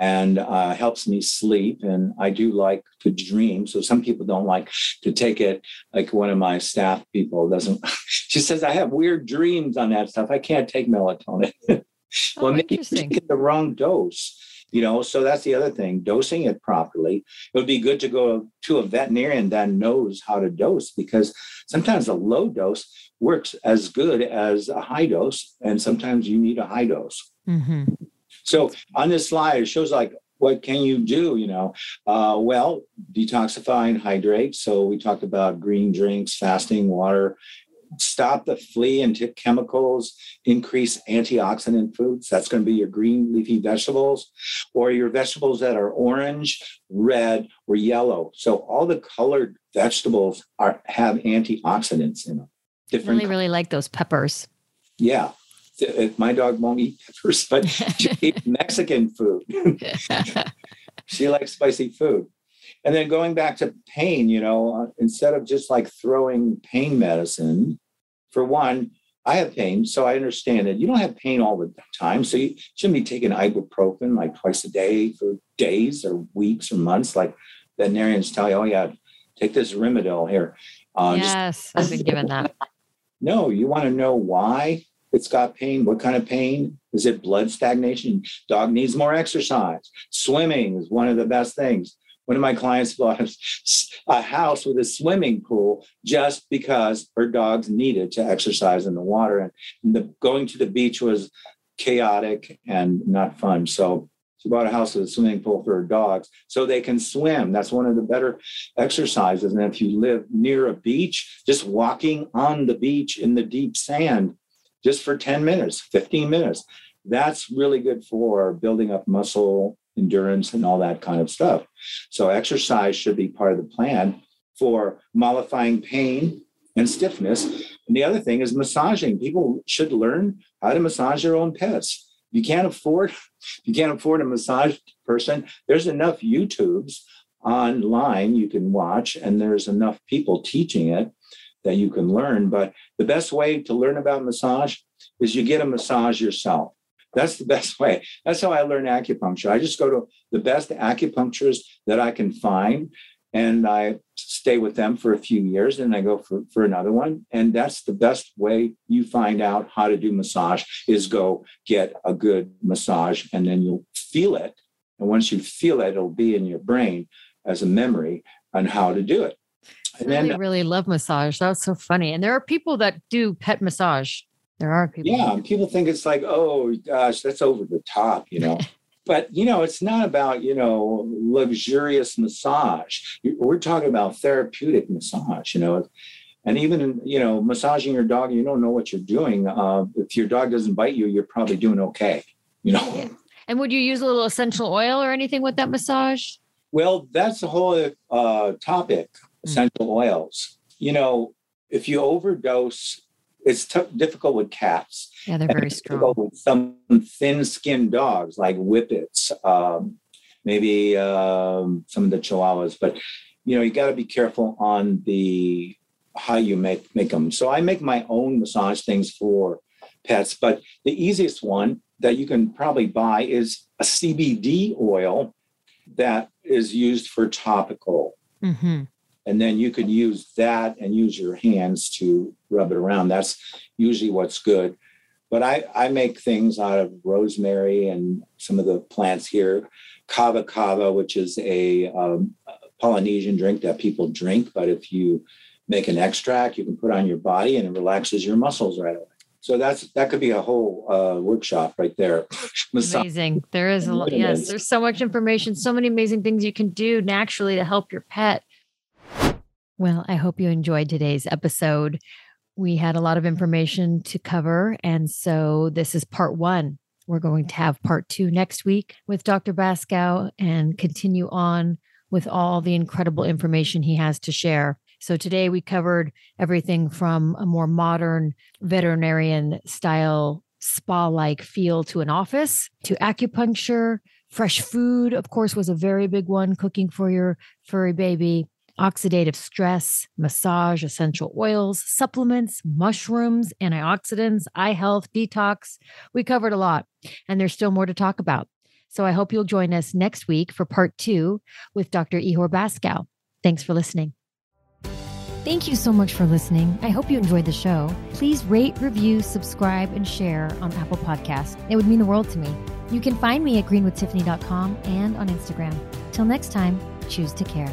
and uh, helps me sleep and i do like to dream. So some people don't like to take it like one of my staff people doesn't she says i have weird dreams on that stuff. I can't take melatonin. Well oh, maybe taking the wrong dose you know so that's the other thing dosing it properly. It would be good to go to a veterinarian that knows how to dose because sometimes a low dose works as good as a high dose and sometimes you need a high dose. Mm-hmm. so on this slide it shows like what can you do you know? Uh, well detoxify and hydrate. So we talked about green drinks fasting water stop the flea and tick chemicals, increase antioxidant foods. That's going to be your green leafy vegetables or your vegetables that are orange, red, or yellow. So all the colored vegetables are have antioxidants in them. Different. I really, really like those peppers. Yeah. Uh, my dog won't eat peppers, but she eats Mexican food. she likes spicy food. And then going back to pain, you know, uh, instead of just like throwing pain medicine, for one, I have pain, so I understand it. You don't have pain all the time, so you shouldn't be taking ibuprofen like twice a day for days or weeks or months. Like veterinarians tell you, oh yeah, take this Rimadyl here. Uh, yes, just, I've been given that. No, you want to know why it's got pain. What kind of pain? Is it blood stagnation? Dog needs more exercise. Swimming is one of the best things. One of my clients bought a house with a swimming pool just because her dogs needed to exercise in the water. And the, going to the beach was chaotic and not fun. So she bought a house with a swimming pool for her dogs so they can swim. That's one of the better exercises. And if you live near a beach, just walking on the beach in the deep sand just for 10 minutes, 15 minutes, that's really good for building up muscle endurance and all that kind of stuff. So exercise should be part of the plan for mollifying pain and stiffness. And the other thing is massaging. People should learn how to massage their own pets. You can't afford you can't afford a massage person. There's enough YouTubes online you can watch, and there's enough people teaching it that you can learn. But the best way to learn about massage is you get a massage yourself. That's the best way. That's how I learn acupuncture. I just go to the best acupuncturists that I can find and I stay with them for a few years and I go for, for another one. And that's the best way you find out how to do massage is go get a good massage and then you'll feel it. And once you feel it, it'll be in your brain as a memory on how to do it. And I really, then, really love massage. That's so funny. And there are people that do pet massage. There are people. Yeah, people think it's like, oh gosh, that's over the top, you know. but you know, it's not about you know luxurious massage. We're talking about therapeutic massage, you know. And even you know, massaging your dog, you don't know what you're doing. Uh, if your dog doesn't bite you, you're probably doing okay. You know. Yeah. And would you use a little essential oil or anything with that massage? Well, that's the whole uh, topic. Hmm. Essential mm. oils. You know, if you overdose it's t- difficult with cats. Yeah, they're very strong. With some thin-skinned dogs like whippets, um, maybe um, some of the chihuahuas, but you know you got to be careful on the how you make make them. So I make my own massage things for pets, but the easiest one that you can probably buy is a CBD oil that is used for topical. Mm-hmm and then you can use that and use your hands to rub it around that's usually what's good but i i make things out of rosemary and some of the plants here kava kava which is a, um, polynesian drink that people drink but if you make an extract you can put on your body and it relaxes your muscles right away so that's that could be a whole uh, workshop right there. amazing. There is a lot. Yes, there's so much information, so many amazing things you can do naturally to help your pet. Well, I hope you enjoyed today's episode. We had a lot of information to cover. And so this is part one. We're going to have part two next week with Dr. Basko and continue on with all the incredible information he has to share. So today we covered everything from a more modern veterinarian style spa like feel to an office to acupuncture. Fresh food, of course, was a very big one, cooking for your furry baby oxidative stress, massage, essential oils, supplements, mushrooms, antioxidants, eye health, detox. We covered a lot, and there's still more to talk about. So I hope you'll join us next week for part two with Dr. Ihor Basko. Thanks for listening. Thank you so much for listening. I hope you enjoyed the show. Please rate, review, subscribe, and share on Apple Podcasts. It would mean the world to me. You can find me at greenwithtiffany.com and on Instagram. Till next time, choose to care.